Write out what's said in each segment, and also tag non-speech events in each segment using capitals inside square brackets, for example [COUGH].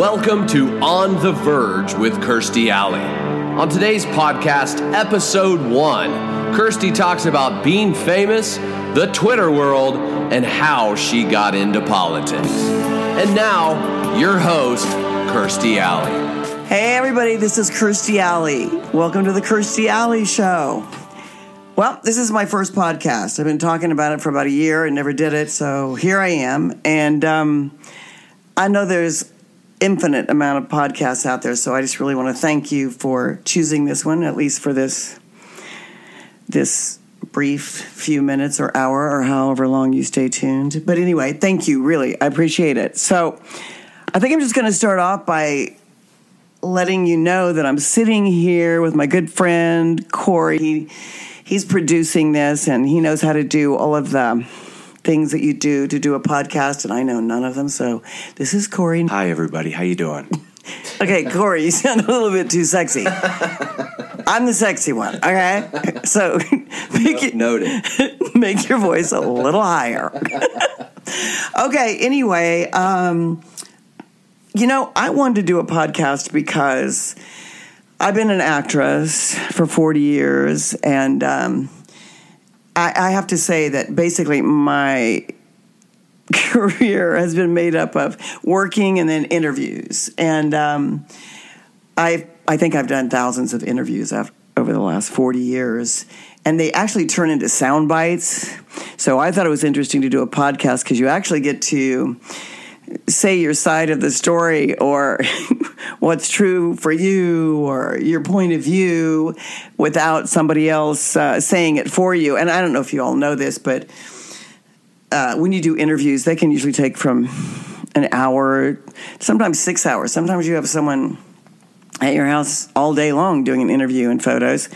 Welcome to On the Verge with Kirstie Alley. On today's podcast, episode one, Kirstie talks about being famous, the Twitter world, and how she got into politics. And now, your host, Kirstie Alley. Hey, everybody, this is Kirstie Alley. Welcome to the Kirstie Alley Show. Well, this is my first podcast. I've been talking about it for about a year and never did it, so here I am. And um, I know there's infinite amount of podcasts out there, so I just really want to thank you for choosing this one, at least for this this brief few minutes or hour or however long you stay tuned. But anyway, thank you, really. I appreciate it. So I think I'm just going to start off by letting you know that I'm sitting here with my good friend Corey. He, he's producing this and he knows how to do all of the things that you do to do a podcast, and I know none of them. So this is Corey. Hi, everybody. How you doing? [LAUGHS] okay, Corey, you sound a little bit too sexy. [LAUGHS] I'm the sexy one. Okay, so [LAUGHS] make it noted. make your voice a little higher. okay. Anyway, um, you know, I wanted to do a podcast because I've been an actress for 40 years, and um, I, I have to say that basically my [LAUGHS] career has been made up of working and then interviews. And um, I I think I've done thousands of interviews after, over the last 40 years. And they actually turn into sound bites. So I thought it was interesting to do a podcast because you actually get to say your side of the story or [LAUGHS] what's true for you or your point of view without somebody else uh, saying it for you. And I don't know if you all know this, but uh, when you do interviews, they can usually take from an hour, sometimes six hours. Sometimes you have someone at your house all day long doing an interview and photos.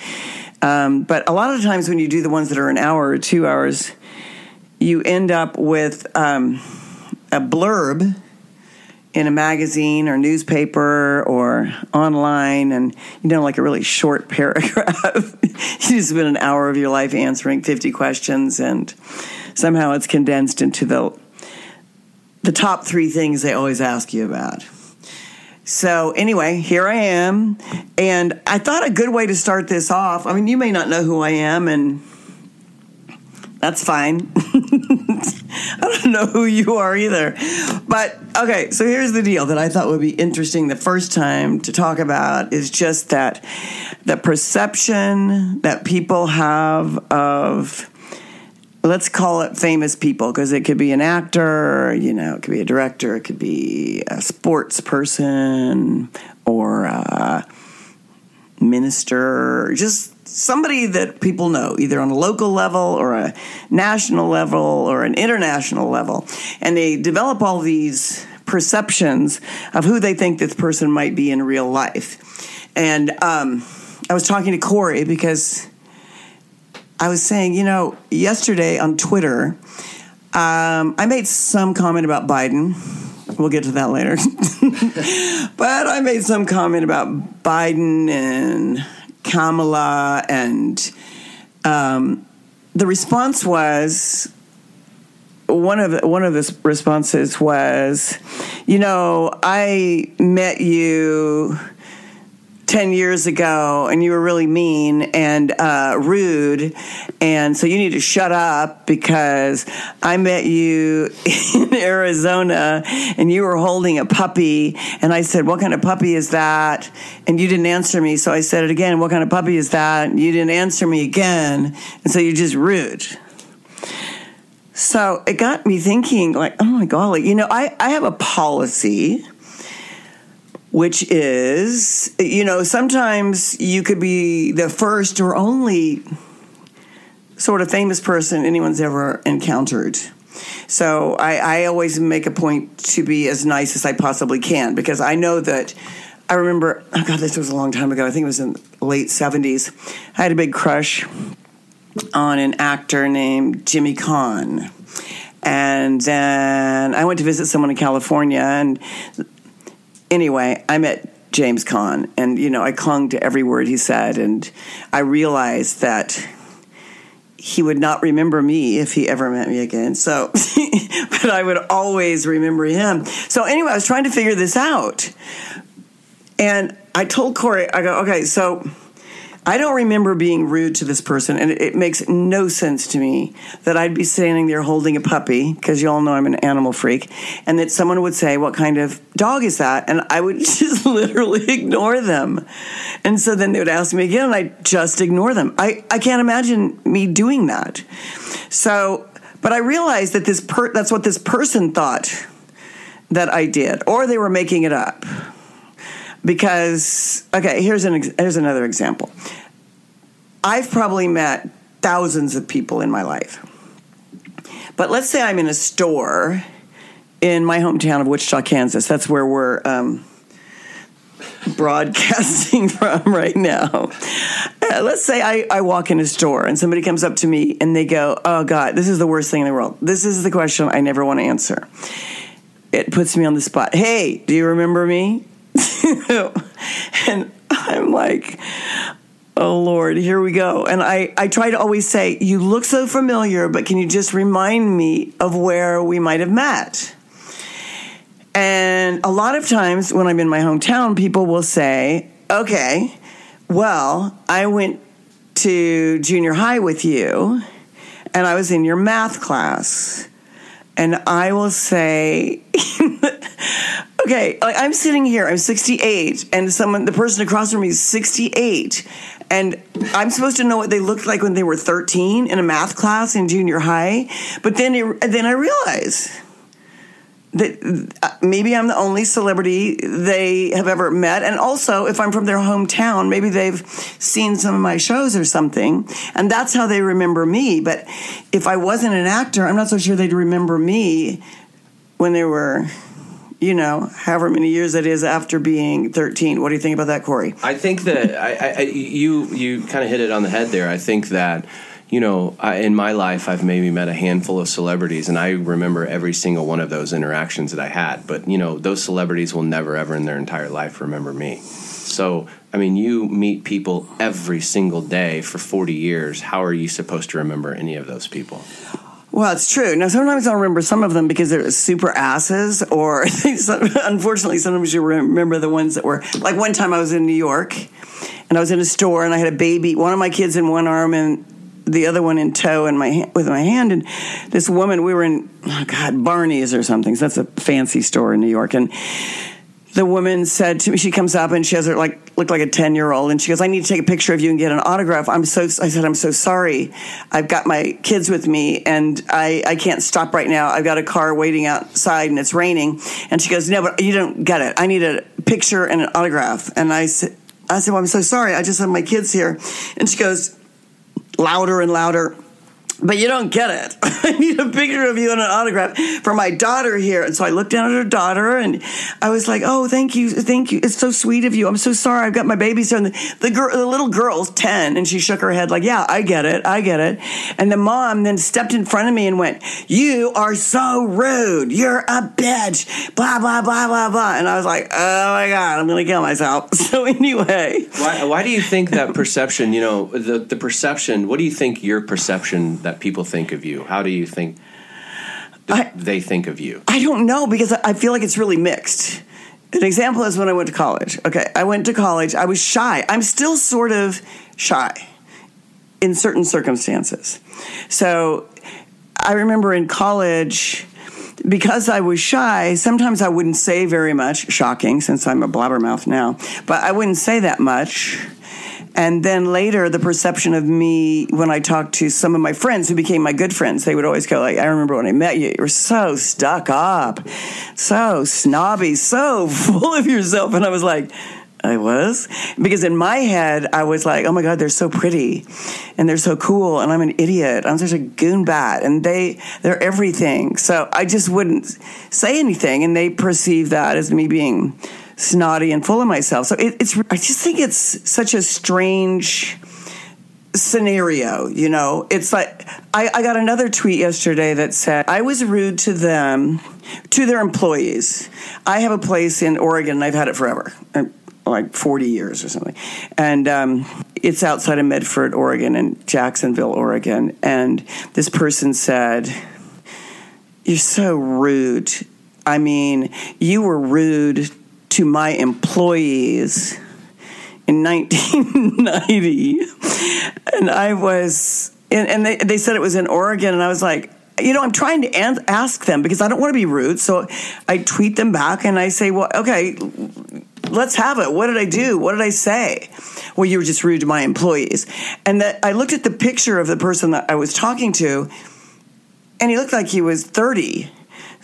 Um, but a lot of times when you do the ones that are an hour or two hours, you end up with. Um, a blurb in a magazine or newspaper or online and you know like a really short [LAUGHS] paragraph you spend an hour of your life answering 50 questions and somehow it's condensed into the the top 3 things they always ask you about so anyway here i am and i thought a good way to start this off i mean you may not know who i am and that's fine. [LAUGHS] [LAUGHS] Know who you are either. But okay, so here's the deal that I thought would be interesting the first time to talk about is just that the perception that people have of let's call it famous people because it could be an actor, you know, it could be a director, it could be a sports person or a minister, just somebody that people know, either on a local level or a national level or an international level. And they develop all these perceptions of who they think this person might be in real life. And um, I was talking to Corey because I was saying, you know, yesterday on Twitter, um, I made some comment about Biden. We'll get to that later. [LAUGHS] but I made some comment about Biden and Kamala, and um, the response was one of the, one of the responses was, you know, I met you 10 years ago and you were really mean and uh, rude. And so you need to shut up because I met you [LAUGHS] in Arizona and you were holding a puppy. And I said, What kind of puppy is that? And you didn't answer me. So I said it again, What kind of puppy is that? And you didn't answer me again. And so you're just rude. So it got me thinking, like, oh my golly, you know, I, I have a policy which is, you know, sometimes you could be the first or only sort of famous person anyone's ever encountered. So I, I always make a point to be as nice as I possibly can because I know that I remember, oh God, this was a long time ago. I think it was in the late 70s. I had a big crush on an actor named Jimmy Caan. And then I went to visit someone in California, and anyway, I met James Caan, and you know, I clung to every word he said, and I realized that he would not remember me if he ever met me again. So, [LAUGHS] but I would always remember him. So, anyway, I was trying to figure this out. And I told Corey, I go, okay, so I don't remember being rude to this person, and it, makes no sense to me that I'd be standing there holding a puppy, because you all know I'm an animal freak, and that someone would say, What kind of dog is that? And I would [LAUGHS] just literally ignore them. And so then they would ask me again, and I just ignore them. I, I can't imagine me doing that. So, but I realized that this per- that's what this person thought that I did, or they were making it up because okay here's an here's another example. I've probably met thousands of people in my life. But let's say i'm in a store in my hometown of wichita kansas. That's where we're um, broadcasting [LAUGHS] from right now. Uh, let's say I, I walk in a store and somebody comes up to me and they go oh god this is the worst thing in the world. This is the question i never want to answer. It puts me on the spot. Hey do you remember me [LAUGHS] and I'm like, oh Lord, here we go. And I, I try to always say, you look so familiar, but can you just remind me of where we might have met? And a lot of times when I'm in my hometown, people will say, okay, well, I went to junior high with you and I was in your math class. And I will say, [LAUGHS] okay, like I'm sitting here, I'm 68, and someone, the person across from me is 68, and I'm supposed to know what they looked like when they were 13 in a math class in junior high. But then, it, then I realize that uh, maybe I'm the only celebrity they have ever met. And also, if I'm from their hometown, maybe they've seen some of my shows or something. And that's how they remember me. But if I wasn't an actor, I'm not so sure they'd remember me when they were you know, however many years it is after being 13. What do you think about that, Corey? I think that I, I, you you kind of hit it on the head there. I think that you know, I, in my life, I've maybe met a handful of celebrities, and I remember every single one of those interactions that I had. But you know, those celebrities will never, ever in their entire life remember me. So, I mean, you meet people every single day for 40 years. How are you supposed to remember any of those people? Well, it's true. Now, sometimes I'll remember some of them because they're super asses, or [LAUGHS] unfortunately, sometimes you remember the ones that were like one time I was in New York and I was in a store and I had a baby, one of my kids in one arm and the other one in tow and my with my hand and this woman we were in oh god barney's or something so that's a fancy store in new york and the woman said to me, she comes up and she has her like look like a 10 year old and she goes, I need to take a picture of you and get an autograph. I'm so, I said, I'm so sorry. I've got my kids with me and I, I can't stop right now. I've got a car waiting outside and it's raining. And she goes, no, but you don't get it. I need a picture and an autograph. And I said, I said, well, I'm so sorry. I just have my kids here. And she goes louder and louder but you don't get it. [LAUGHS] I need a picture of you and an autograph for my daughter here. And so I looked down at her daughter and I was like, oh, thank you. Thank you. It's so sweet of you. I'm so sorry. I've got my babies here. And the, the, girl, the little girl's 10 and she shook her head like, yeah, I get it. I get it. And the mom then stepped in front of me and went, you are so rude. You're a bitch. Blah, blah, blah, blah, blah. And I was like, oh my God, I'm going to kill myself. [LAUGHS] So anyway. Why, why do you think that perception, you know, the, the perception, what do you think your perception that people think of you? How do you think I, they think of you? I don't know because I feel like it's really mixed. An example is when I went to college. Okay, I went to college. I was shy. I'm still sort of shy in certain circumstances. So I remember in college, because I was shy, sometimes I wouldn't say very much. Shocking, since I'm a blabbermouth now. But I wouldn't say that much. And then later, the perception of me when I talked to some of my friends who became my good friends, they would always go like, "I remember when I met you, you were so stuck up, so snobby, so [LAUGHS] full of yourself," and I was like. I was because in my head I was like, "Oh my god, they're so pretty, and they're so cool, and I'm an idiot. I'm such a goon bat, and they they're everything." So I just wouldn't say anything, and they perceive that as me being snotty and full of myself. So it, it's I just think it's such a strange scenario, you know. It's like I, I got another tweet yesterday that said I was rude to them, to their employees. I have a place in Oregon and I've had it forever. like 40 years or something. And um, it's outside of Medford, Oregon, and Jacksonville, Oregon. And this person said, You're so rude. I mean, you were rude to my employees in 1990. And I was, and, and they, they said it was in Oregon. And I was like, you know, I'm trying to ask them because I don't want to be rude. So I tweet them back and I say, well, okay, let's have it. What did I do? What did I say? Well, you were just rude to my employees. And that I looked at the picture of the person that I was talking to, and he looked like he was 30.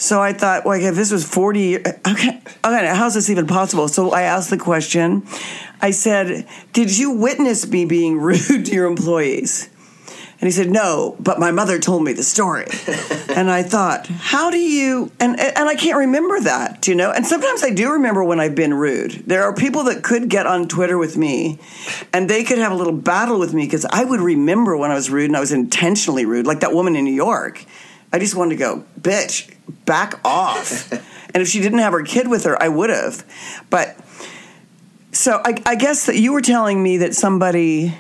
So I thought, like, if this was 40, okay, okay, how's this even possible? So I asked the question. I said, Did you witness me being [LAUGHS] rude to your employees? And he said, No, but my mother told me the story. [LAUGHS] and I thought, How do you, and, and I can't remember that, you know? And sometimes I do remember when I've been rude. There are people that could get on Twitter with me and they could have a little battle with me because I would remember when I was rude and I was intentionally rude, like that woman in New York. I just wanted to go, bitch, back off. [LAUGHS] and if she didn't have her kid with her, I would have. But so I, I guess that you were telling me that somebody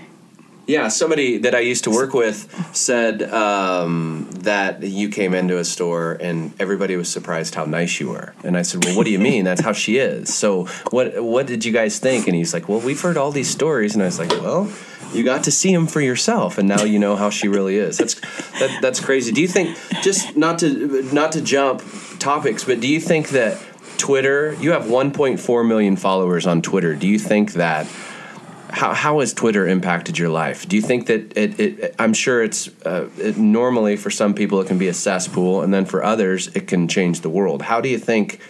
Yeah, somebody that I used to work with said um, that you came into a store and everybody was surprised how nice you were. And I said, "Well, what do you [LAUGHS] mean? That's how she is." So, what what did you guys think? And he's like, "Well, we've heard all these stories." And I was like, "Well." You got to see him for yourself, and now you know how she really is. That's that, that's crazy. Do you think just not to not to jump topics, but do you think that Twitter? You have 1.4 million followers on Twitter. Do you think that how, how has Twitter impacted your life? Do you think that it, it I'm sure it's uh, it, normally for some people it can be a cesspool, and then for others it can change the world. How do you think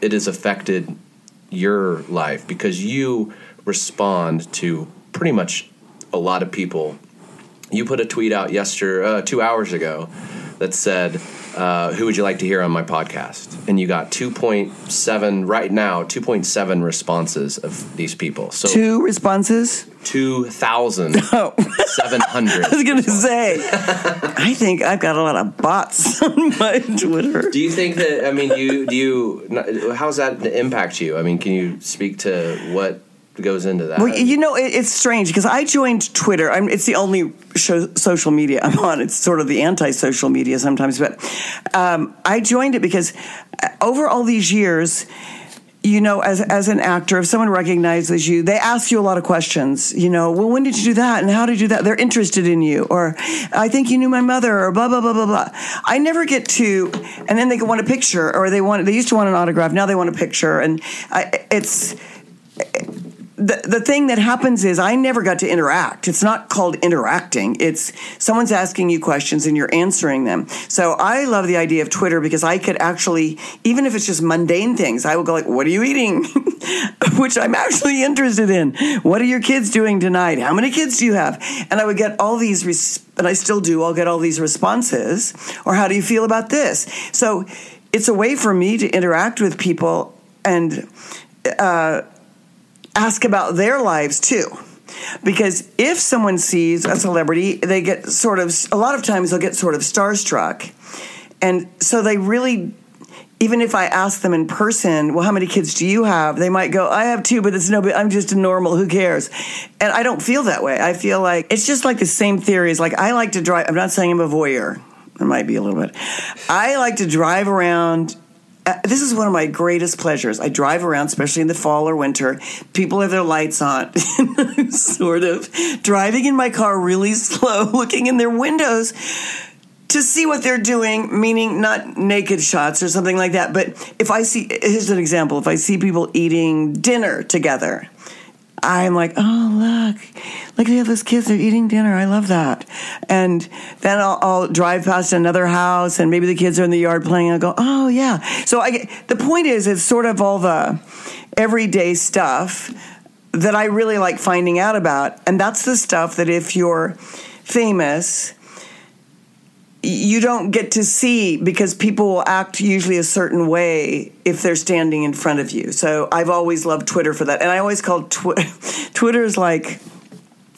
it has affected your life? Because you respond to pretty much a lot of people. You put a tweet out yesterday, uh, two hours ago, that said, uh, "Who would you like to hear on my podcast?" And you got 2.7 right now, 2.7 responses of these people. So two responses. two thousand [LAUGHS] seven hundred. [LAUGHS] I was going to say, I think I've got a lot of bots [LAUGHS] on my Twitter. Do you think that? I mean, you do you? How's that impact you? I mean, can you speak to what goes into that? Well, you know, it, it's strange because I joined Twitter. I'm, it's the only show, social media I'm on. It's sort of the anti-social media sometimes, but um, I joined it because uh, over all these years. You know, as as an actor, if someone recognizes you, they ask you a lot of questions. You know, well, when did you do that, and how did you do that? They're interested in you, or I think you knew my mother, or blah blah blah blah blah. I never get to, and then they want a picture, or they want they used to want an autograph, now they want a picture, and I, it's the, the thing that happens is I never got to interact. It's not called interacting. It's someone's asking you questions and you're answering them. So I love the idea of Twitter because I could actually, even if it's just mundane things, I would go like, "What are you eating?" [LAUGHS] Which I'm actually interested in. What are your kids doing tonight? How many kids do you have? And I would get all these, res- and I still do. I'll get all these responses. Or how do you feel about this? So it's a way for me to interact with people and. Uh, ask about their lives too. Because if someone sees a celebrity, they get sort of, a lot of times they'll get sort of starstruck. And so they really, even if I ask them in person, well, how many kids do you have? They might go, I have two, but it's no, I'm just a normal, who cares? And I don't feel that way. I feel like it's just like the same theory as like, I like to drive, I'm not saying I'm a voyeur. It might be a little bit. I like to drive around uh, this is one of my greatest pleasures. I drive around, especially in the fall or winter. People have their lights on, [LAUGHS] sort of driving in my car really slow, [LAUGHS] looking in their windows to see what they're doing, meaning not naked shots or something like that. But if I see, here's an example if I see people eating dinner together, I'm like, oh, look, look at those kids. They're eating dinner. I love that. And then I'll, I'll drive past another house and maybe the kids are in the yard playing. I'll go, oh, yeah. So I the point is, it's sort of all the everyday stuff that I really like finding out about. And that's the stuff that if you're famous, you don't get to see because people will act usually a certain way if they're standing in front of you. So I've always loved Twitter for that. And I always call tw- [LAUGHS] is like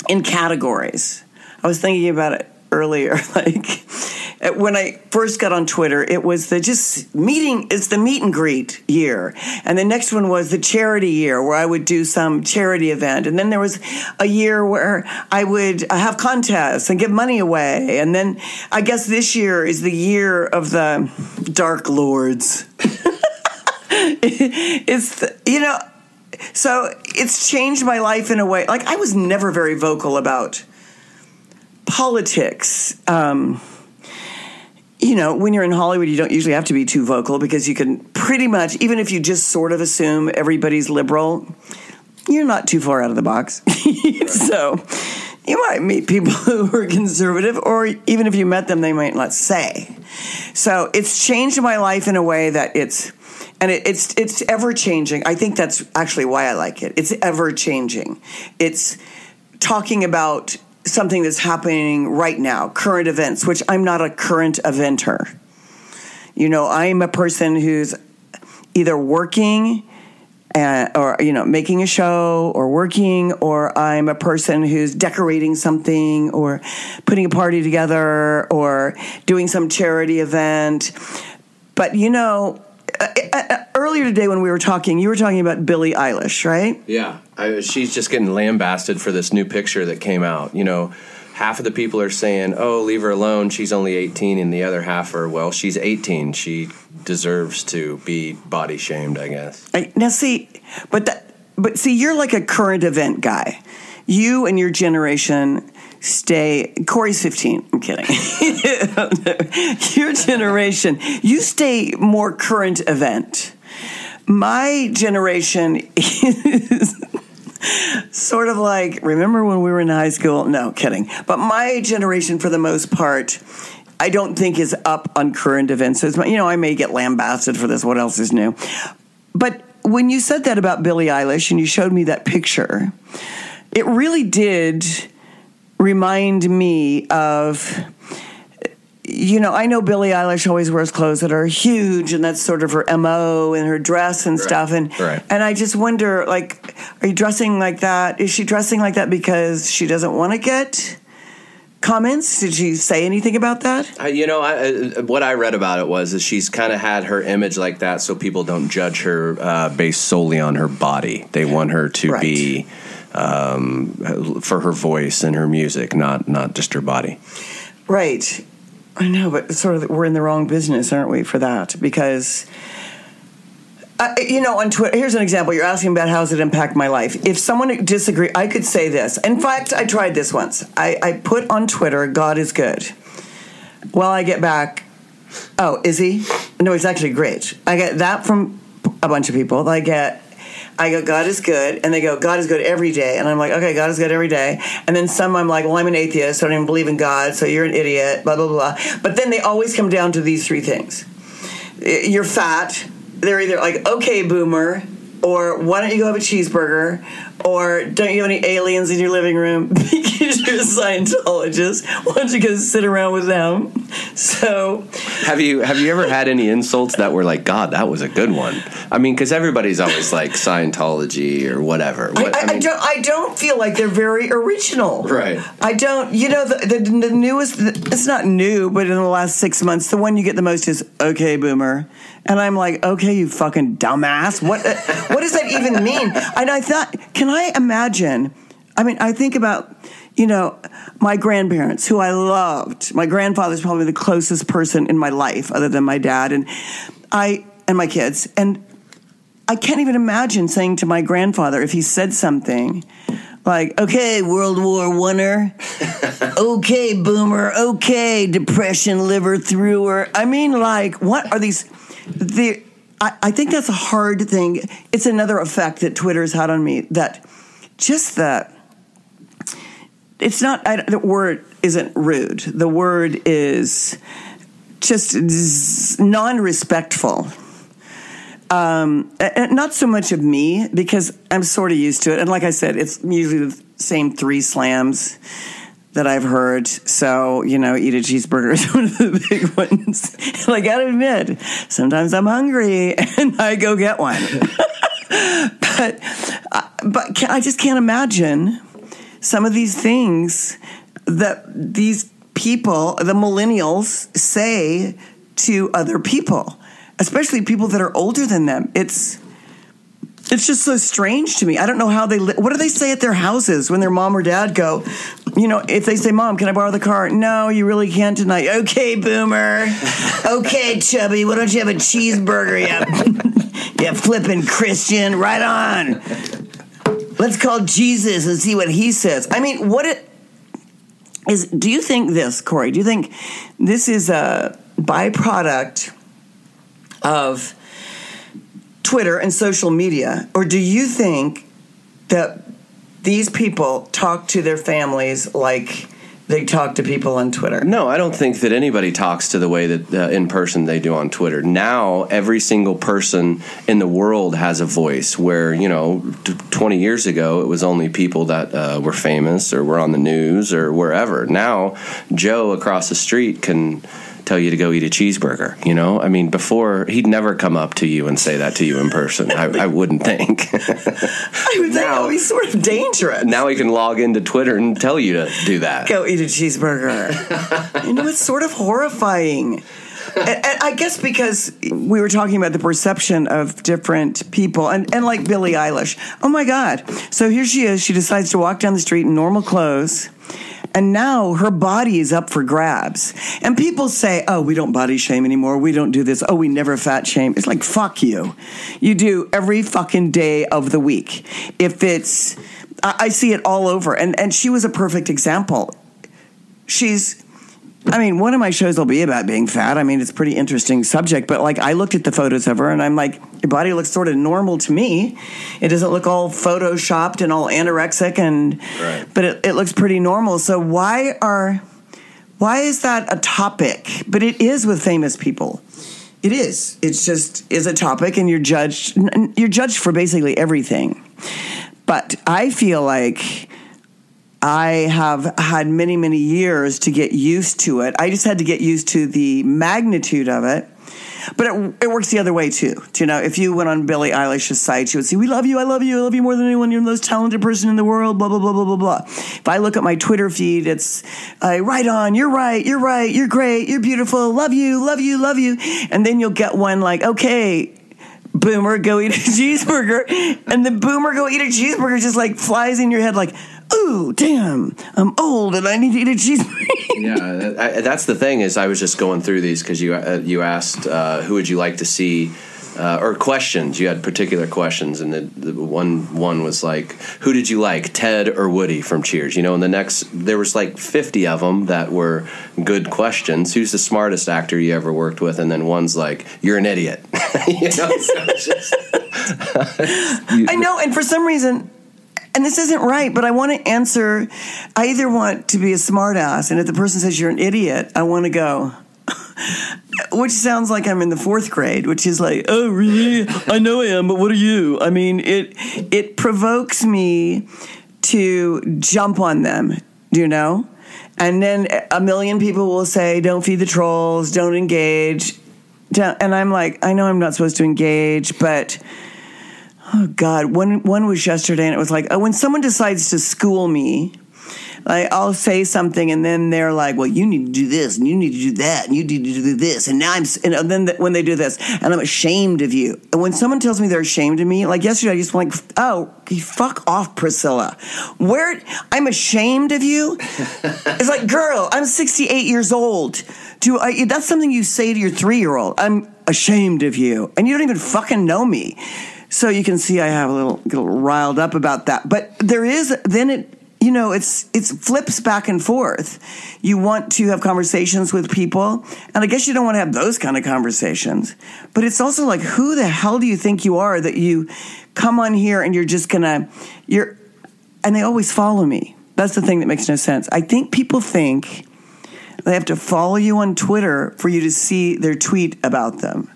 in categories. I was thinking about it earlier. [LAUGHS] Like when I first got on Twitter, it was the just meeting, it's the meet and greet year. And the next one was the charity year where I would do some charity event. And then there was a year where I would uh, have contests and give money away. And then I guess this year is the year of the Dark Lords. [LAUGHS] it's, the, you know, so it's changed my life in a way. Like I was never very vocal about politics. Um, you know, when you're in Hollywood, you don't usually have to be too vocal because you can pretty much, even if you just sort of assume everybody's liberal, you're not too far out of the box. [LAUGHS] so you might meet people [LAUGHS] who are conservative, or even if you met them, they might not say. So it's changed my life in a way that it's and it, it's it's ever changing. I think that's actually why I like it. It's ever changing. It's talking about something that's happening right now, current events, which I'm not a current eventer. You know, I'm a person who's either working uh, or you know making a show or working or i'm a person who's decorating something or putting a party together or doing some charity event but you know uh, uh, earlier today when we were talking, you were talking about Billie Eilish, right? Yeah, I, she's just getting lambasted for this new picture that came out. You know, half of the people are saying, "Oh, leave her alone. She's only 18," and the other half are, "Well, she's 18. She deserves to be body shamed." I guess. I, now, see, but that, but see, you're like a current event guy. You and your generation stay Corey's 15. I'm kidding. [LAUGHS] Your generation, you stay more current event. My generation is sort of like remember when we were in high school? No, kidding. But my generation for the most part I don't think is up on current events. So you know, I may get lambasted for this. What else is new? But when you said that about Billie Eilish and you showed me that picture, it really did remind me of you know, I know Billie Eilish always wears clothes that are huge, and that's sort of her mo and her dress and right. stuff. And right. and I just wonder, like, are you dressing like that? Is she dressing like that because she doesn't want to get comments? Did she say anything about that? Uh, you know, I, uh, what I read about it was that she's kind of had her image like that, so people don't judge her uh, based solely on her body. They want her to Right. be um, for her voice and her music, not not just her body. Right. I know, but sort of we're in the wrong business, aren't we, for that? Because, uh, you know, on Twitter, here's an example. You're asking about how does it impact my life. If someone disagree, I could say this. In fact, I tried this once. I, I put on Twitter, God is good. Well, I get back, oh, is he? No, he's actually great. I get that from a bunch of people. I get, I go, God is good. And they go, God is good every day. And I'm like, okay, God is good every day. And then some, I'm like, well, I'm an atheist. So I don't even believe in God. So you're an idiot, blah, blah, blah. But then they always come down to these three things you're fat. They're either like, okay, boomer, or why don't you go have a cheeseburger, or don't you have any aliens in your living room [LAUGHS] because you're a Scientologist? Why don't you go sit around with them? [LAUGHS] So, Have you have you ever had any insults that were like, God, that was a good one? I mean, because everybody's always like Scientology or whatever. I, What- I, I mean, don't. I don't feel like they're very original. Right. I don't. You know, the, the, the newest. It's not new, but in the last six months, the one you get the most is "Okay, Boomer," and I'm like, "Okay, you fucking dumbass. What? uh, what does that even mean?" And I thought, can I imagine? I mean, I think about. You know, my grandparents, who I loved. My grandfather's probably the closest person in my life, other than my dad, and I and my kids. And I can't even imagine saying to my grandfather if he said something like, "Okay, World War Oneer, [LAUGHS] okay, Boomer, okay, Depression liver througher." I mean, like, what are these? The I, I think that's a hard thing. It's another effect that Twitter's had on me. That just the it's not I, the word isn't rude. The word is just non-respectful um, not so much of me because I'm sort of used to it. And like I said, it's usually the same three slams that I've heard. So, you know, eat a cheeseburger is [LAUGHS] one of the big ones. and I gotta admit, sometimes I'm hungry and I go get one. [LAUGHS] but, uh, but I just can't imagine some of these things that these people, the millennials, say to other people, especially people that are older than them. It's it's just so strange to me. I don't know how they. Li- what do they say at their houses when their mom or dad go? You know, if they say, "Mom, can I borrow the car?" No, you really can't tonight. Okay, boomer. okay, chubby. Why don't you have a cheeseburger? Yeah, [LAUGHS] yeah, flipping Christian. Right on. Let's call Jesus and see what he says. I mean, what it is. Do you think this, Corey? Do you think this is a byproduct of? Twitter and social media? Or do you think that these people talk to their families like they talk to people on Twitter? No, I don't think that anybody talks to the way that uh, in person they do on Twitter. Now, every single person in the world has a voice. Where you know, t- twenty years ago, it was only people that uh, were famous or were on the news or wherever. Now, Joe across the street can tell you to go eat a cheeseburger. You know, I mean, before he'd never come up to you and say that to you in person. I, I wouldn't think. [LAUGHS] I would think that would be sort of dangerous. now he can log into Twitter and tell you to do that. Go eat a cheeseburger. you know, it's sort of horrifying. And, and I guess because we were talking about the perception of different people, and, and like Billie Eilish. Oh my God. So here she is. She decides to walk down the street in normal clothes. And now her body is up for grabs. And people say, oh, we don't body shame anymore. We don't do this. Oh, we never fat shame. It's like, fuck you. You do every fucking day of the week. If it's, I, I see it all over. And, and she was a perfect example. She's, I mean, one of my shows will be about being fat. I mean, it's a pretty interesting subject, but like I looked at the photos of her and I'm like, your body looks sort of normal to me. It doesn't look all photoshopped and all anorexic and Right. but it, it looks pretty normal. So why are why is that a topic? But it is with famous people. It is. It's just is a topic and you're judged you're judged for basically everything. But I feel like I have had many, many years to get used to it. I just had to get used to the magnitude of it. But it, it works the other way too. You know, if you went on Billie Eilish's site, she would say, "We love you, I love you, I love you more than anyone. You're the most talented person in the world." Blah blah blah blah blah blah. If I look at my Twitter feed, it's uh, right on. You're right. You're right. You're great. You're beautiful. Love you. Love you. Love you. And then you'll get one like, "Okay, boomer, go eat a [LAUGHS] cheeseburger. And the boomer, go eat a cheeseburger just like flies in your head like, ooh, damn, I'm old and I need to eat a cheeseburger. [LAUGHS] yeah, I, that's the thing is I was just going through these because you uh, you asked uh, who would you like to see. Uh, or questions. You had particular questions, and the, the one one was like, "Who did you like, Ted or Woody from Cheers?" You know, and the next there was like fifty of them that were good questions. Who's the smartest actor you ever worked with? And then one's like, "You're an idiot." [LAUGHS] you know, so just, [LAUGHS] I know, and for some reason, and this isn't right, but I want to answer. I either want to be a smartass, and if the person says you're an idiot, I want to go. [LAUGHS] Which sounds like I'm in the fourth grade, which is like, oh, really? I know I am, but what are you? I mean, it it provokes me to jump on them. You know? And then a million people will say, "Don't feed the trolls. Don't engage." Don't- And I'm like, I know I'm not supposed to engage, but Oh God, one one was yesterday, and it was like uh, when someone decides to school me, like I'll say something, and then they're like, "Well, you need to do this, and you need to do that, and you need to do this," and now I'm, and then th- when they do this, and I'm ashamed of you. And when someone tells me they're ashamed of me, like yesterday, I just went like, "Oh, fuck off, Priscilla." Where I'm ashamed of you? [LAUGHS] it's like, girl, I'm 68 years old. Do I? That's something you say to your three year old. I'm ashamed of you, and you don't even fucking know me. So you can see I have a little, get a little riled up about that. But there is then it you know it's it's flips back and forth. You want to have conversations with people, and I guess you don't want to have those kind of conversations. But it's also like who the hell do you think you are that you come on here and you're just gonna you're and they always follow me. That's the thing that makes no sense. I think people think they have to follow you on Twitter for you to see their tweet about them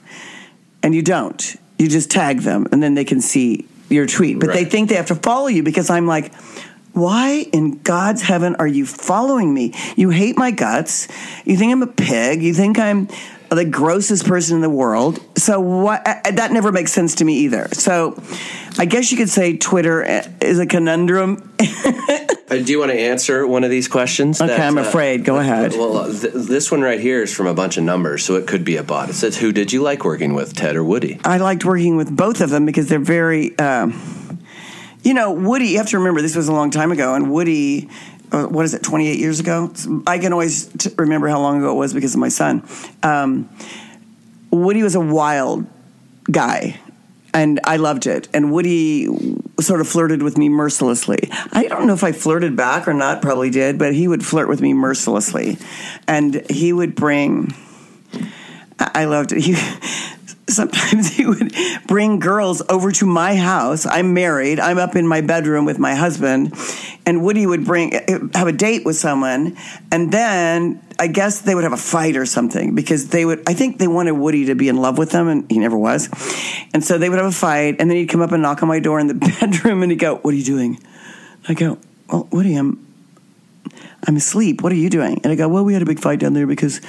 and you don't. You just tag them, and then they can see your tweet. But they think they have to follow you because I'm like, why in God's heaven are you following me? You hate my guts. You think I'm a pig. You think I'm the grossest person in the world. So what? uh, That never makes sense to me either. So I guess you could say Twitter is a conundrum. [LAUGHS] Uh, do you want to answer one of these questions? Okay, that, I'm uh, afraid. Go ahead. Well, th- this one right here is from a bunch of numbers, so it could be a bot. It says, "Who did you like working with, Ted or Woody?" I liked working with both of them because they're very, um, you know, Woody. You have to remember this was a long time ago, and Woody. Uh, what is it? Twenty eight years ago. I can always t- remember how long ago it was because of my son. Um, Woody was a wild guy, and I loved it. And Woody sort of flirted with me mercilessly. I don't know if I flirted back or not. Probably did, but he would flirt with me mercilessly, and he would bring. I I loved it. He, [LAUGHS] sometimes he would bring girls over to my house. I'm married. I'm up in my bedroom with my husband, and Woody would bring have a date with someone, and then I guess they would have a fight or something because they would. I think they wanted Woody to be in love with them, and he never was. And so they would have a fight, and then he'd come up and knock on my door in the [LAUGHS] bedroom, and he'd go, "What are you doing?" I go, "Well, Woody, I'm I'm asleep. What are you doing?" And I go, "Well, we had a big fight down there because."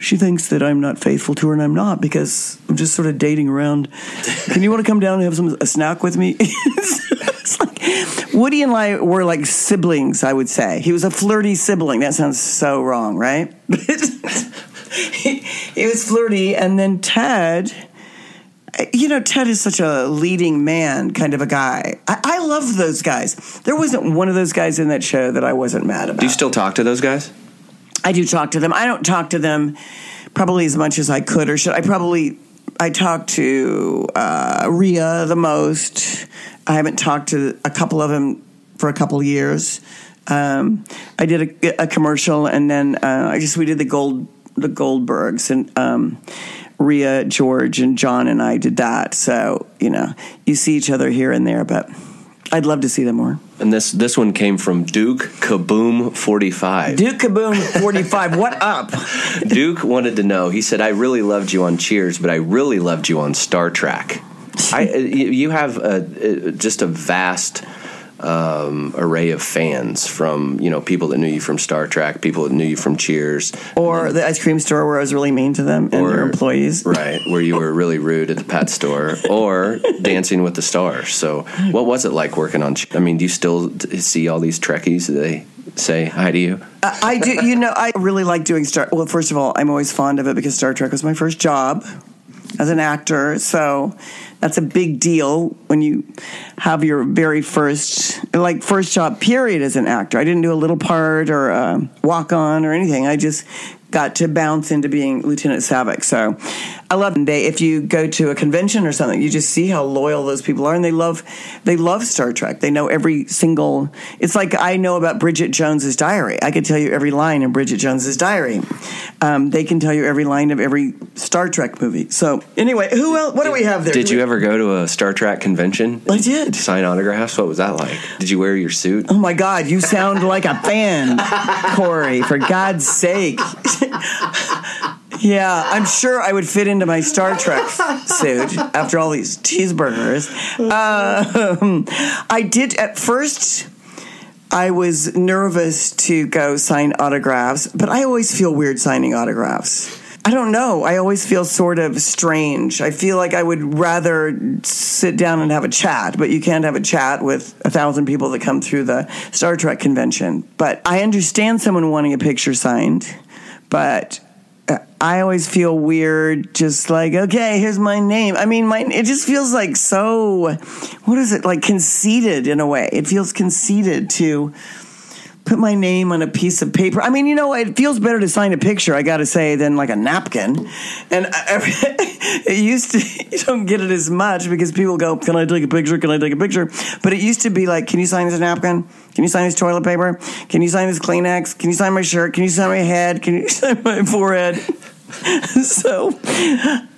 She thinks that I'm not faithful to her, and I'm not because I'm just sort of dating around. Can you want to come down and have some a snack with me? [LAUGHS] it's like Woody and I were like siblings. I would say he was a flirty sibling. That sounds so wrong, right? he, [LAUGHS] he was flirty, and then Ted. You know, Ted is such a leading man kind of a guy. I, I love those guys. There wasn't one of those guys in that show that I wasn't mad about. Do you still talk to those guys? I do talk to them. I don't talk to them probably as much as I could, or should I probably? I talk to uh, Rhea the most. I haven't talked to a couple of them for a couple years. Um, I did a, a commercial, and then uh, I just we did the gold the Goldbergs, and um, Rhea, George, and John and I did that. So you know, you see each other here and there, but I'd love to see them more. And this this one came from Duke Kaboom forty five. Duke Kaboom forty five. what up? [LAUGHS] Duke wanted to know. He said, "I really loved you on Cheers, but I really loved you on Star Trek." I, [LAUGHS] you have a, just a vast um, array of fans from you know people that knew you from Star Trek, people that knew you from Cheers, or the ice cream store where I was really mean to them and Or- their employees. right? Where you were really rude at the pet store, or [LAUGHS] Dancing with the Stars. So, what was it like working on? I mean, do you still see all these Trekkies? Do they say hi to you? I I do. You know, I really like doing Star. Well, first of all, I'm always fond of it because Star Trek was my first job as an actor. So that's a big deal when you have your very first, like, first job period as an actor. I didn't do a little part or a walk on or anything. I just got to bounce into being Lieutenant Saavik. So I love. They, if you go to a convention or something, you just see how loyal those people are, and they love they love Star Trek. They know every single. It's like I know about Bridget Jones's Diary. I could tell you every line in Bridget Jones's Diary. Um, they can tell you every line of every Star Trek movie. So anyway, who else? What do we have there? Did you ever go to a Star Trek convention? I did. Sign autographs. What was that like? Did you wear your suit? Oh my God, you sound like a fan, Corey, for God's sake. [LAUGHS] yeah, I'm sure I would fit into my Star Trek [LAUGHS] suit after all these cheeseburgers. Um, I did at first. I was nervous to go sign autographs, but I always feel weird signing autographs. I don't know. I always feel sort of strange. I feel like I would rather sit down and have a chat, but you can't have a chat with a thousand people that come through the Star Trek convention. But I understand someone wanting a picture signed, but I always feel weird, just like, okay, here's my name. I mean, my it just feels like so, what is it, like conceited in a way. It feels conceited to put my name on a piece of paper. I mean, you know, it feels better to sign a picture, I got to say, than like a napkin. And I, [LAUGHS] it used to, [LAUGHS] you don't get it as much because people go, Can I take a picture? Can I take a picture? But it used to be like, Can you sign this napkin? Can you sign this toilet paper? Can you sign this Kleenex? Can you sign my shirt? Can you sign my head? Can you [LAUGHS] sign my forehead? [LAUGHS] so,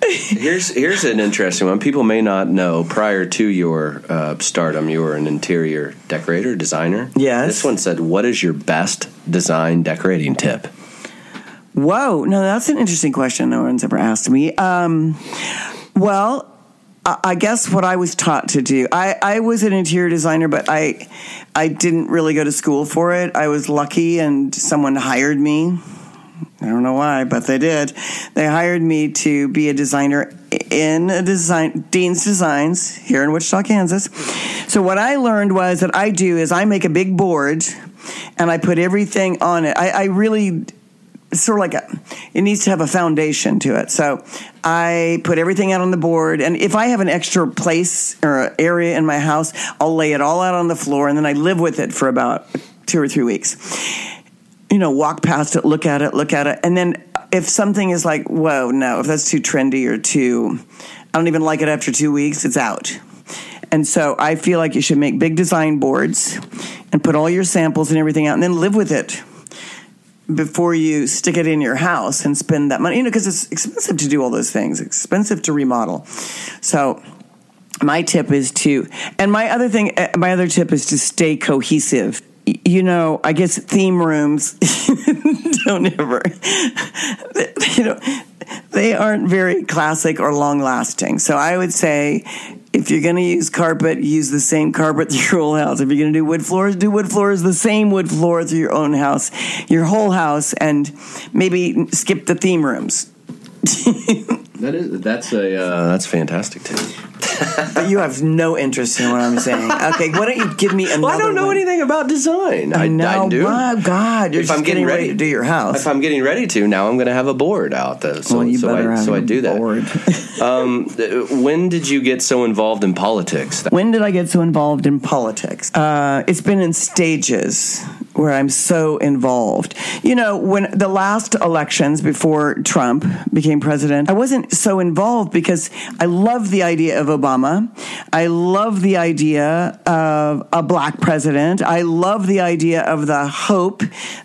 Here's here's an interesting one. People may not know. Prior to your uh, stardom, you were an interior decorator, designer. Yes. This one said, "What is your best design decorating tip?" Whoa, no, that's an interesting question. No one's ever asked me. Um, well, I I guess what I was taught to do. I, I was an interior designer, but I I didn't really go to school for it. I was lucky, and someone hired me. I don't know why, but they did. They hired me to be a designer in a design Dean's Designs here in Wichita, Kansas. So what I learned was that I do is I make a big board and I put everything on it. I, I really sort of like a, it needs to have a foundation to it. So I put everything out on the board, and if I have an extra place or area in my house, I'll lay it all out on the floor, and then I live with it for about two or three weeks. You know, walk past it, look at it, look at it, and then if something is like, whoa, no, if that's too trendy or too, I don't even like it after two weeks, it's out. And so I feel like you should make big design boards and put all your samples and everything out, and then live with it before you stick it in your house and spend that money, you know, because it's expensive to do all those things, expensive to remodel. So, my tip is to, and my other thing, uh, my other tip is to stay cohesive. You know, I guess theme rooms [LAUGHS] don't ever, [LAUGHS] you know, they aren't very classic or long lasting. So I would say if you're going to use carpet, use the same carpet [LAUGHS] through your whole house. If you're going to do wood floors, do wood floors, the same wood floor through your own house, your whole house, and maybe skip the theme rooms. That is that's a uh, that's fantastic too. [LAUGHS] but you have no interest in what I'm saying. Okay, why don't you give me another? [LAUGHS] Well, I don't know one? anything about design. I, know. I do. My God, you're If just I'm getting getting ready, ready- to do your house. If I'm getting ready to now, I'm going to have a board out though. So well, you so better I have so I a do that. board. [LAUGHS] Um, when did you get so involved in politics? When did I get so involved in politics? Uh, it's been in stages where I'm so involved. You know, when the last elections before Trump became president, I wasn't so involved because I love the idea of Obama. I love the idea of a black president. I love the idea of the hope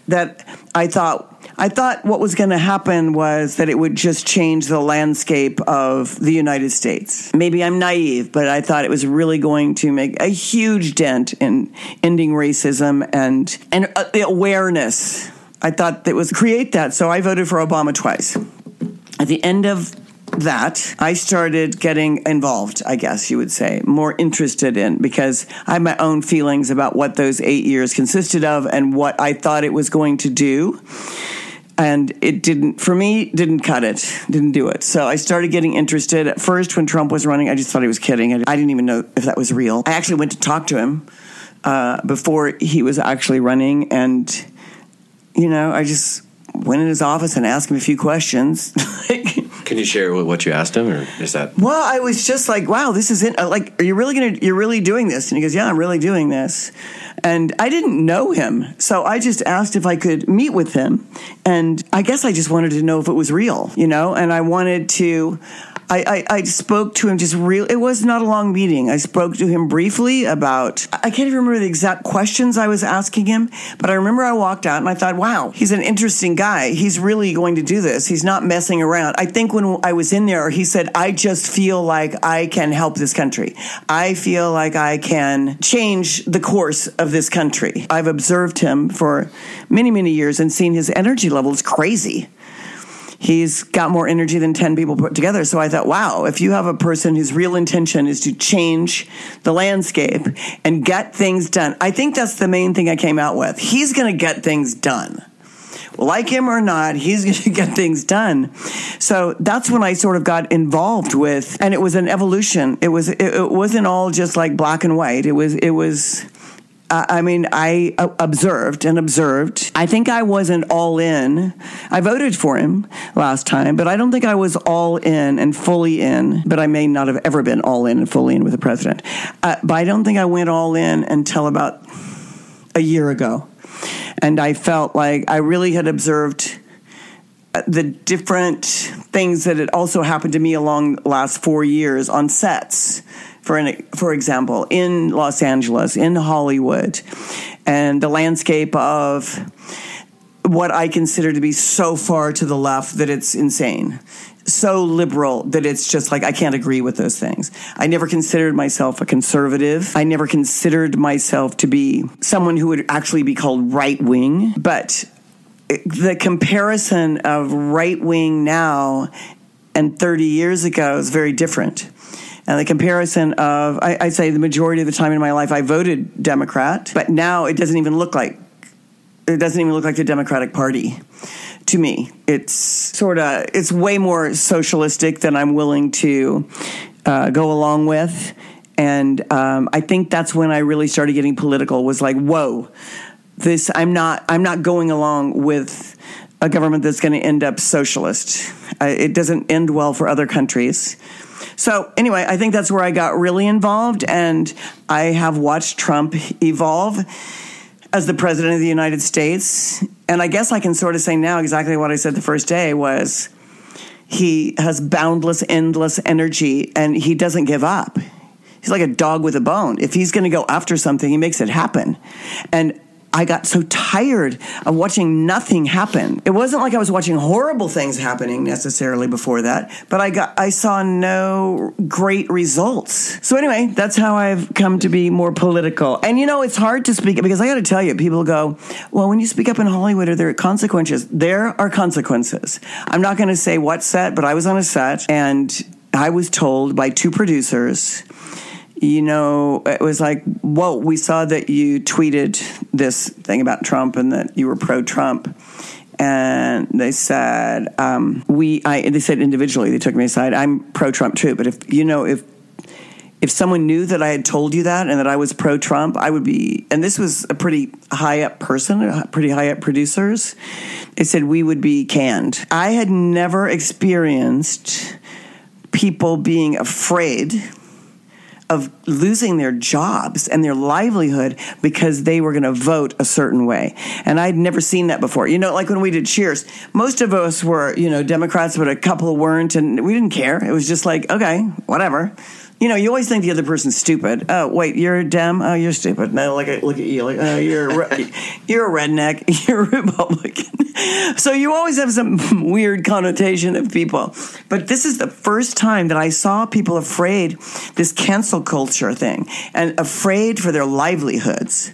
that I thought I thought what was going to happen was that it would just change the landscape of the United States. Maybe I'm naive, but I thought it was really going to make a huge dent in ending racism and and uh, the awareness. I thought it was create that, so I voted for Obama twice. At the end of that, I started getting involved, I guess you would say, more interested in because I had my own feelings about what those eight years consisted of and what I thought it was going to do. And it didn't for me didn't cut it didn't do it. So i started getting interested. At first when trump was running i just thought he was kidding. I didn't even know if that was real. I actually went to talk to him uh, before he was actually running and you know i just went in his office and asked him a few questions [LAUGHS] Can you share what you asked him, or is that? well i was just like wow this is it uh, like are you really gonna you're really doing this? And he goes yeah i'm really doing this. And i didn't know him so i just asked if i could meet with him. And i guess i just wanted to know if it was real you know? And i wanted to I, I, I spoke to him just real. It was not a long meeting. I spoke to him briefly about. I can't even remember the exact questions I was asking him, but I remember I walked out and I thought, "Wow, he's an interesting guy. He's really going to do this. He's not messing around." I think when I was in there, he said, "I just feel like I can help this country. I feel like I can change the course of this country." I've observed him for many, many years and seen his energy level is crazy he's got more energy than 10 people put together. So I thought, wow, if you have a person whose real intention is to change the landscape and get things done, I think that's the main thing I came out with. He's going to get things done. Like him or not, he's [LAUGHS] going to get things done. So that's when I sort of got involved with, and it was an evolution. It was, it, it wasn't all just like black and white. It was, it was, I mean, I uh, observed and observed. I think I wasn't all in. I voted for him last time, but I don't think I was all in and fully in. But I may not have ever been all in and fully in with the president. Uh, but I don't think I went all in until about a year ago. And I felt like I really had observed uh, the different things that had also happened to me along the last four years on sets for an, for example, in Los Angeles, in Hollywood, and the landscape of what I consider to be so far to the left that it's insane. So liberal that it's just like I can't agree with those things. I never considered myself a conservative. I never considered myself to be someone who would actually be called right wing. But the comparison of right wing now and 30 years ago is very different. And the comparison of, I, I'd say the majority of the time in my life, I voted Democrat, but now it doesn't even look like, it doesn't even look like the Democratic Party to me. It's sort of, it's way more socialistic than I'm willing to uh, go along with. And um, I think that's when I really started getting political was like, whoa, this I'm not I'm not going along with a government that's going to end up socialist. It doesn't end well for other countries. So anyway, I think that's where I got really involved, and I have watched Trump evolve as the president of the United States. And I guess I can sort of say now exactly what I said the first day was he has boundless, endless energy, and he doesn't give up. He's like a dog with a bone. If he's going to go after something, he makes it happen. And I got so tired of watching nothing happen. It wasn't like I was watching horrible things happening necessarily before that, but I got I saw no great results. So anyway, that's how I've come to be more political. And you know, it's hard to speak because I got to tell you, people go, "Well, when you speak up in Hollywood, are there consequences?" There are consequences. I'm not going to say what set, but I was on a set and I was told by two producers you know, it was like, whoa, we saw that you tweeted this thing about Trump and that you were pro Trump. And they said, um, we, I, they said individually, they took me aside, I'm pro Trump too. But if, you know, if, if someone knew that I had told you that and that I was pro Trump, I would be, and this was a pretty high up person, pretty high up producers. They said we would be canned. I had never experienced people being afraid of losing their jobs and their livelihood because they were going to vote a certain way. And I'd never seen that before. You know, like when we did Cheers, most of us were, you know, Democrats, but a couple weren't, and we didn't care. It was just like, okay, whatever you know, you always think the other person's stupid. Oh, wait, you're a Dem. Oh, you're stupid. No, look at look at you. Like, oh, you're a re- [LAUGHS] you're a redneck. [LAUGHS] You're a Republican. so you always have some [LAUGHS] weird connotation of people. But this is the first time that I saw people afraid this cancel culture thing and afraid for their livelihoods.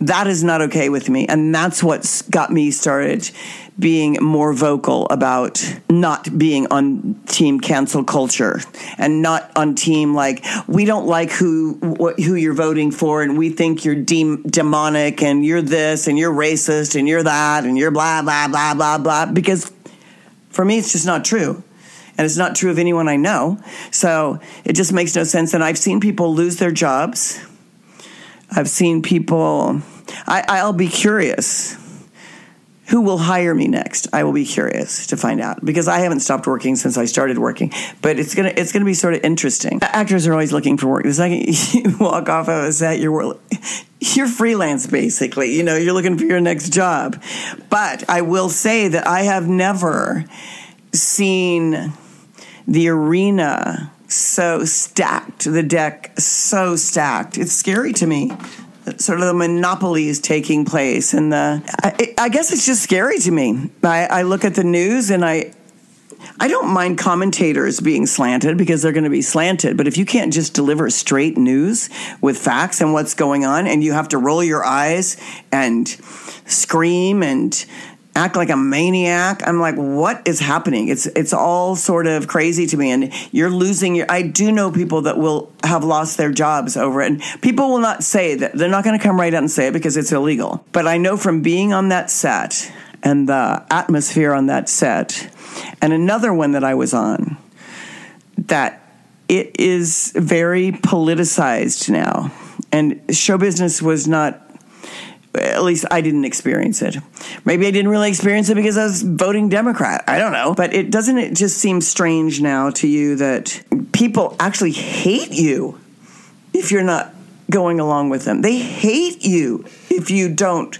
That is not okay with me, and that's what got me started being more vocal about not being on team cancel culture and not on team like we don't like who who you're voting for and we think you're de- demonic and you're this and you're racist and you're that and you're blah blah blah blah blah because for me it's just not true. And it's not true of anyone I know. So it just makes no sense. And I've seen people lose their jobs. I've seen people I, I'll be curious who will hire me next? I will be curious to find out because i haven't stopped working since i started working but it's gonna it's gonna be sort of interesting. Actors are always looking for work. The second [LAUGHS] you walk off of a set you're you're freelance basically. You know you're looking for your next job. But i will say that i have never seen the arena so stacked the deck so stacked. It's scary to me sort of the monopolies taking place and the I, I, guess it's just scary to me. I, I look at the news and i i don't mind commentators being slanted because they're going to be slanted but if you can't just deliver straight news with facts and what's going on and you have to roll your eyes and scream and act like a maniac. I'm like, what is happening? It's it's all sort of crazy to me. And you're losing your. I do know people that will have lost their jobs over it, and people will not say that. They're not going to come right out and say it because it's illegal. But I know from being on that set and the atmosphere on that set, and another one that I was on, that it is very politicized now. And show business was not at least I didn't experience it. Maybe I didn't really experience it because I was voting Democrat. I don't know. But it doesn't it just seem strange now to you that people actually hate you if you're not going along with them. They hate you if you don't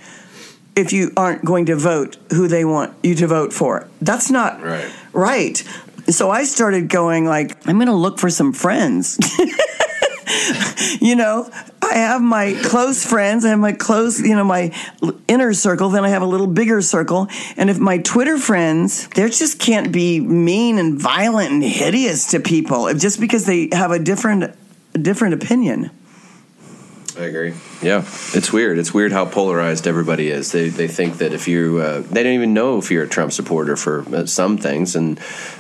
if you aren't going to vote who they want you to vote for. That's not right. Right. So I started going like I'm going to look for some friends. [LAUGHS] you know, I have my close friends, I have my close, you know, my inner circle, then I have a little bigger circle. And if my Twitter friends, they just can't be mean and violent and hideous to people just because they have a different different opinion. I agree. Yeah, it's weird. It's weird how polarized everybody is. They they think that if you uh, they don't even know if you're a Trump supporter for uh, some things, and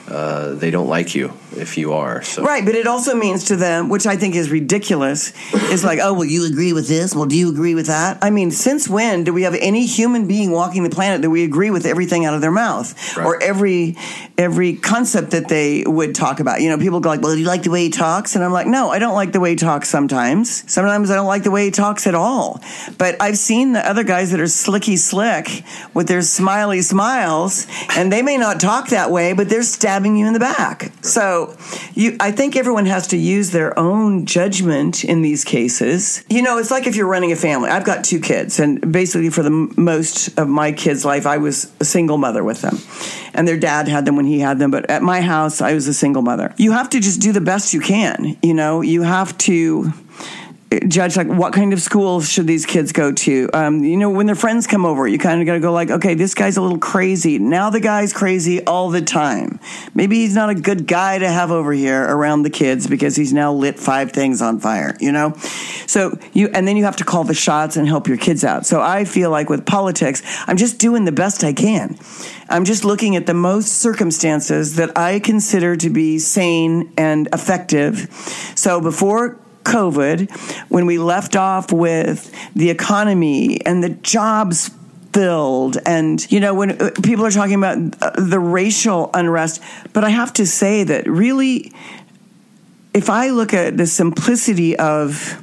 uh, they don't like you if you are. So. Right, but it also means to them, which I think is ridiculous, is like, oh, well, you agree with this? Well, do you agree with that? I mean, since when do we have any human being walking the planet that we agree with everything out of their mouth right. or every every concept that they would talk about? You know, people go like, well, do you like the way he talks? And I'm like, no, I don't like the way he talks. Sometimes, sometimes I don't like the way he talks at all. But I've seen the other guys that are slicky slick with their smiley smiles, and they may not talk that way, but they're stabbing you in the back. So you, I think everyone has to use their own judgment in these cases. You know, it's like if you're running a family. I've got two kids, and basically for the most of my kids' life, I was a single mother with them. And their dad had them when he had them, but at my house, I was a single mother. You have to just do the best you can. You know, you have to judge like what kind of schools should these kids go to? Um, you know when their friends come over you kind of got to go like okay this guy's a little crazy. Now the guy's crazy all the time. Maybe he's not a good guy to have over here around the kids because he's now lit five things on fire you know? So you and then you have to call the shots and help your kids out. So i feel like with politics i'm just doing the best i can. I'm just looking at the most circumstances that i consider to be sane and effective. So before COVID, when we left off with the economy and the jobs filled and you know when uh, people are talking about uh, the racial unrest. But i have to say that really if i look at the simplicity of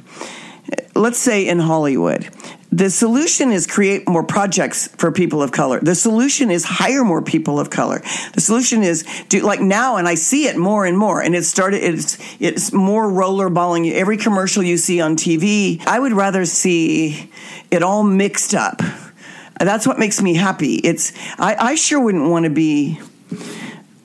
let's say in hollywood the solution is create more projects for people of color. The solution is hire more people of color. The solution is do like now, and I see it more and more. And it started. It's it's more rollerballing. Every commercial you see on TV, I would rather see it all mixed up. That's what makes me happy. It's I, I sure wouldn't want to be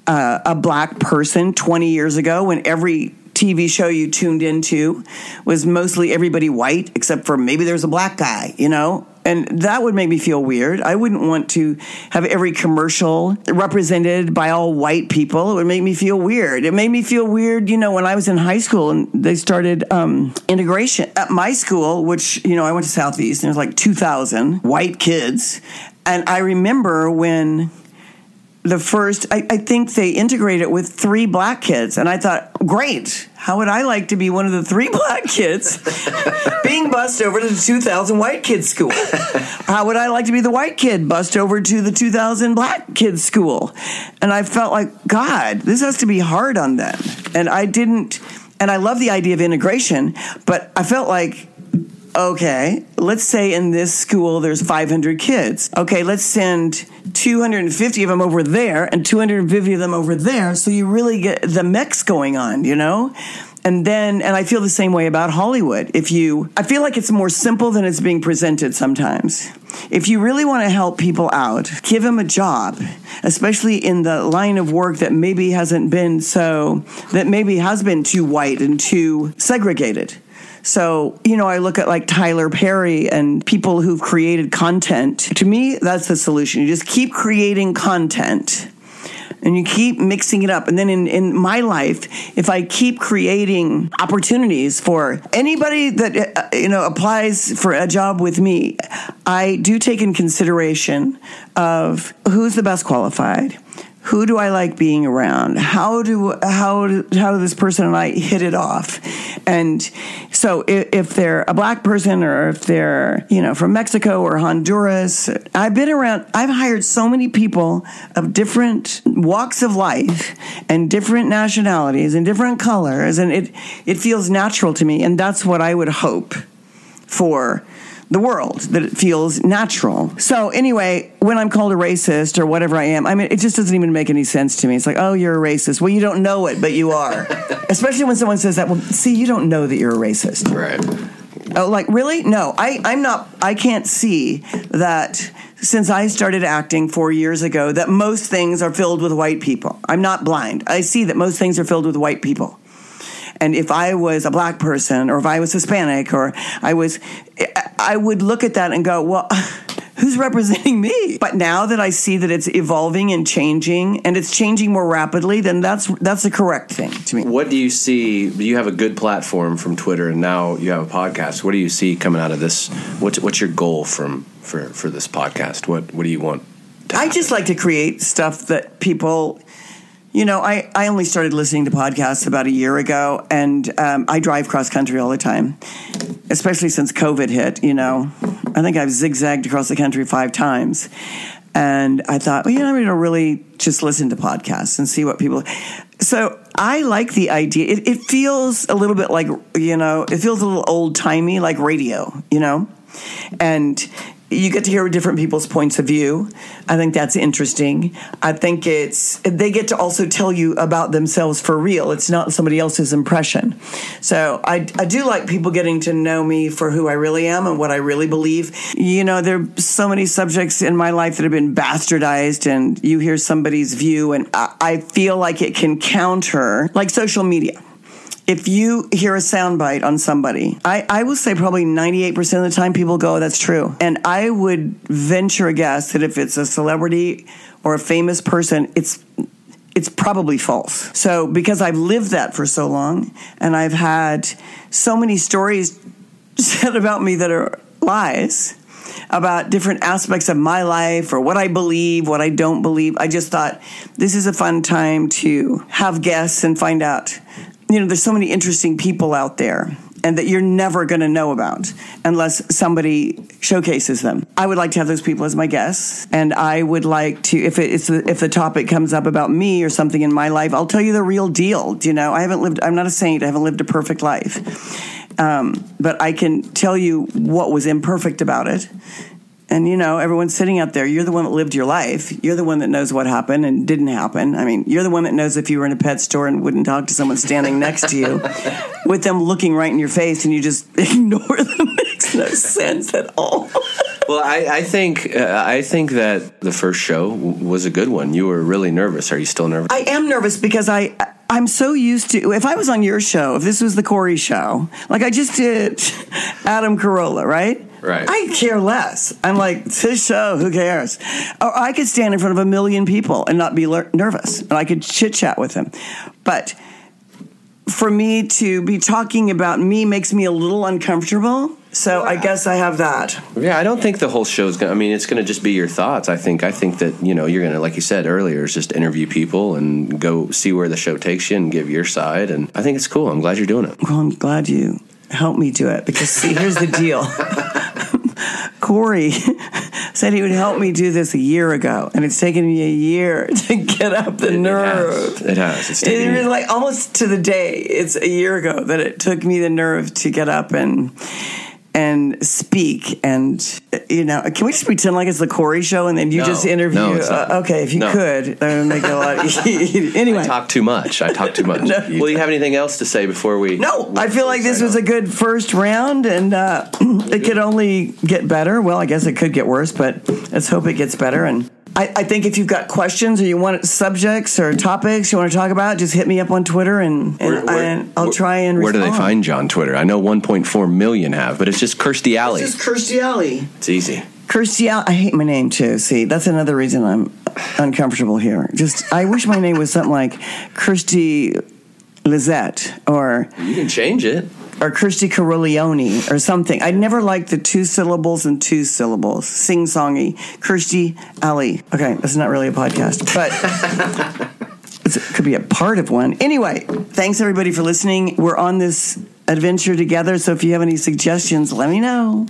uh, a black person 20 years ago when every TV show you tuned into was mostly everybody white, except for maybe there's a black guy, you know? And that would make me feel weird. I wouldn't want to have every commercial represented by all white people. It would make me feel weird. It made me feel weird, you know, when I was in high school and they started um, integration at my school, which, you know, I went to Southeast and there was like 2,000 white kids. And I remember when the first, I, I, think they integrated it with three black kids. And I thought, great, how would I like to be one of the three [LAUGHS] black kids [LAUGHS] being bussed over to the 2000 white kids school? How would I like to be the white kid bussed over to the 2000 black kids school? And I felt like, God, this has to be hard on them. And I didn't, and I love the idea of integration, but I felt like, okay, let's say in this school there's 500 kids. Okay, let's send 250 of them over there and 250 of them over there. So you really get the mix going on, you know? And then, and I feel the same way about Hollywood. If you, I feel like it's more simple than it's being presented sometimes. If you really want to help people out, give them a job, especially in the line of work that maybe hasn't been so, that maybe has been too white and too segregated so, you know, I look at like Tyler Perry and people who've created content. To me, that's the solution. You just keep creating content and you keep mixing it up. And then in, in my life, if I keep creating opportunities for anybody that, uh, you know, applies for a job with me, I do take in consideration of who's the best qualified who do I like being around? How do how how do this person and I hit it off? And so if, if, they're a black person or if they're you know from Mexico or Honduras, I've been around. I've hired so many people of different walks of life and different nationalities and different colors, and it it feels natural to me, and that's what I would hope for the world, that it feels natural. So, anyway, when I'm called a racist or whatever I am, I mean, it just doesn't even make any sense to me. It's like, oh, you're a racist. Well, you don't know it, but you are. [LAUGHS] Especially when someone says that. Well, see, you don't know that you're a racist. Right. Oh, like, really? No, I, I'm not, I can't see that since I started acting four years ago that most things are filled with white people. I'm not blind. I see that most things are filled with white people. And if I was a black person or if I was Hispanic or I was, I would look at that and go, well, [LAUGHS] who's representing me? But now that I see that it's evolving and changing and it's changing more rapidly, then that's that's the correct thing to me. What do you see? You have a good platform from Twitter, and now you have a podcast. What do you see coming out of this? What's what's your goal from for for this podcast? What what do you want? I just like to create stuff that people you know, I, I only started listening to podcasts about a year ago, and um, I drive cross country all the time, especially since COVID hit. You know, I think I've zigzagged across the country five times. And I thought, well, you know, I'm going to really just listen to podcasts and see what people. So I like the idea. It, it feels a little bit like, you know, it feels a little old timey, like radio, you know? And you get to hear different people's points of view. I think that's interesting. I think it's they get to also tell you about themselves for real. It's not somebody else's impression. So I, I do like people getting to know me for who I really am and what I really believe. You know, there are so many subjects in my life that have been bastardized, and you hear somebody's view, and I, I feel like it can counter, like social media if you hear a soundbite on somebody, I, I will say probably 98% of the time people go, that's true. And I would venture a guess that if it's a celebrity or a famous person, it's it's probably false. So because I've lived that for so long and I've had so many stories [LAUGHS] said about me that are lies about different aspects of my life or what I believe, what I don't believe. I just thought this is a fun time to have guests and find out you know, there's so many interesting people out there and that you're never going to know about unless somebody showcases them. I would like to have those people as my guests, and I would like to if it's if the topic comes up about me or something in my life, I'll tell you the real deal. You know, I haven't lived. I'm not a saint. I haven't lived a perfect life, um, but I can tell you what was imperfect about it, and you know, everyone's sitting out there. You're the one that lived your life. You're the one that knows what happened and didn't happen. I mean, you're the one that knows if you were in a pet store and wouldn't talk to someone standing next to you [LAUGHS] with them looking right in your face and you just [LAUGHS] ignore them. makes no sense at all. well, I, I think uh, I think that the first show was a good one. You were really nervous. Are you still nervous? I am nervous because I I'm so used to if I was on your show, if this was the Corey show, like I just did [LAUGHS] Adam Carolla, right? Right. I care less. I'm like, this show, who cares? Or I could stand in front of a million people and not be nervous, and I could chit chat with them. But for me to be talking about me makes me a little uncomfortable. So I guess I have that. Yeah, I don't think the whole show is going. to I mean, it's going to just be your thoughts. I think. I think that you know you're going to, like you said earlier, is just interview people and go see where the show takes you and give your side. And I think it's cool. I'm glad you're doing it. Well, I'm glad you helped me do it because see, here's the deal. [LAUGHS] Corey [LAUGHS] said he would help me do this a year ago, and it's taken me a year [LAUGHS] to get up the It nerve. has. It has. It's It was like almost to the day. It's a year ago that it took me the nerve to get up and and speak. And you know, can we just pretend like it's the Corey show and then you No, just interview? no, uh, okay, if you No. could, that would make it a lot easier. [LAUGHS] [LAUGHS] anyway. I talk too much. I talk too much. [LAUGHS] No, you Will you have anything else to say before we? No, I feel like this was a good first round, and uh, [CLEARS THROAT] it could only get better. Well, I guess it could get worse, but let's hope it gets better. And I, I think if you've got questions or you want subjects or topics you want to talk about, just hit me up on Twitter, and, and, Where- where- and I'll where- try and. Where do they find you on Twitter? I know 1.4 million have, but it's just Kirstie Alley. This is Kirstie Alley. It's easy. Kirstie Alley. I hate my name too. See, that's another reason I'm uncomfortable here. Just I wish my name was something like Kirstie Lizette or You can change it. Or Kirstie Caroleone or something. I never liked the two syllables and two syllables, sing songy. Kirstie Alley. Okay, that's not really a podcast, but [LAUGHS] it could be a part of one. Anyway, thanks everybody for listening. We're on this adventure together, so if you have any suggestions, let me know.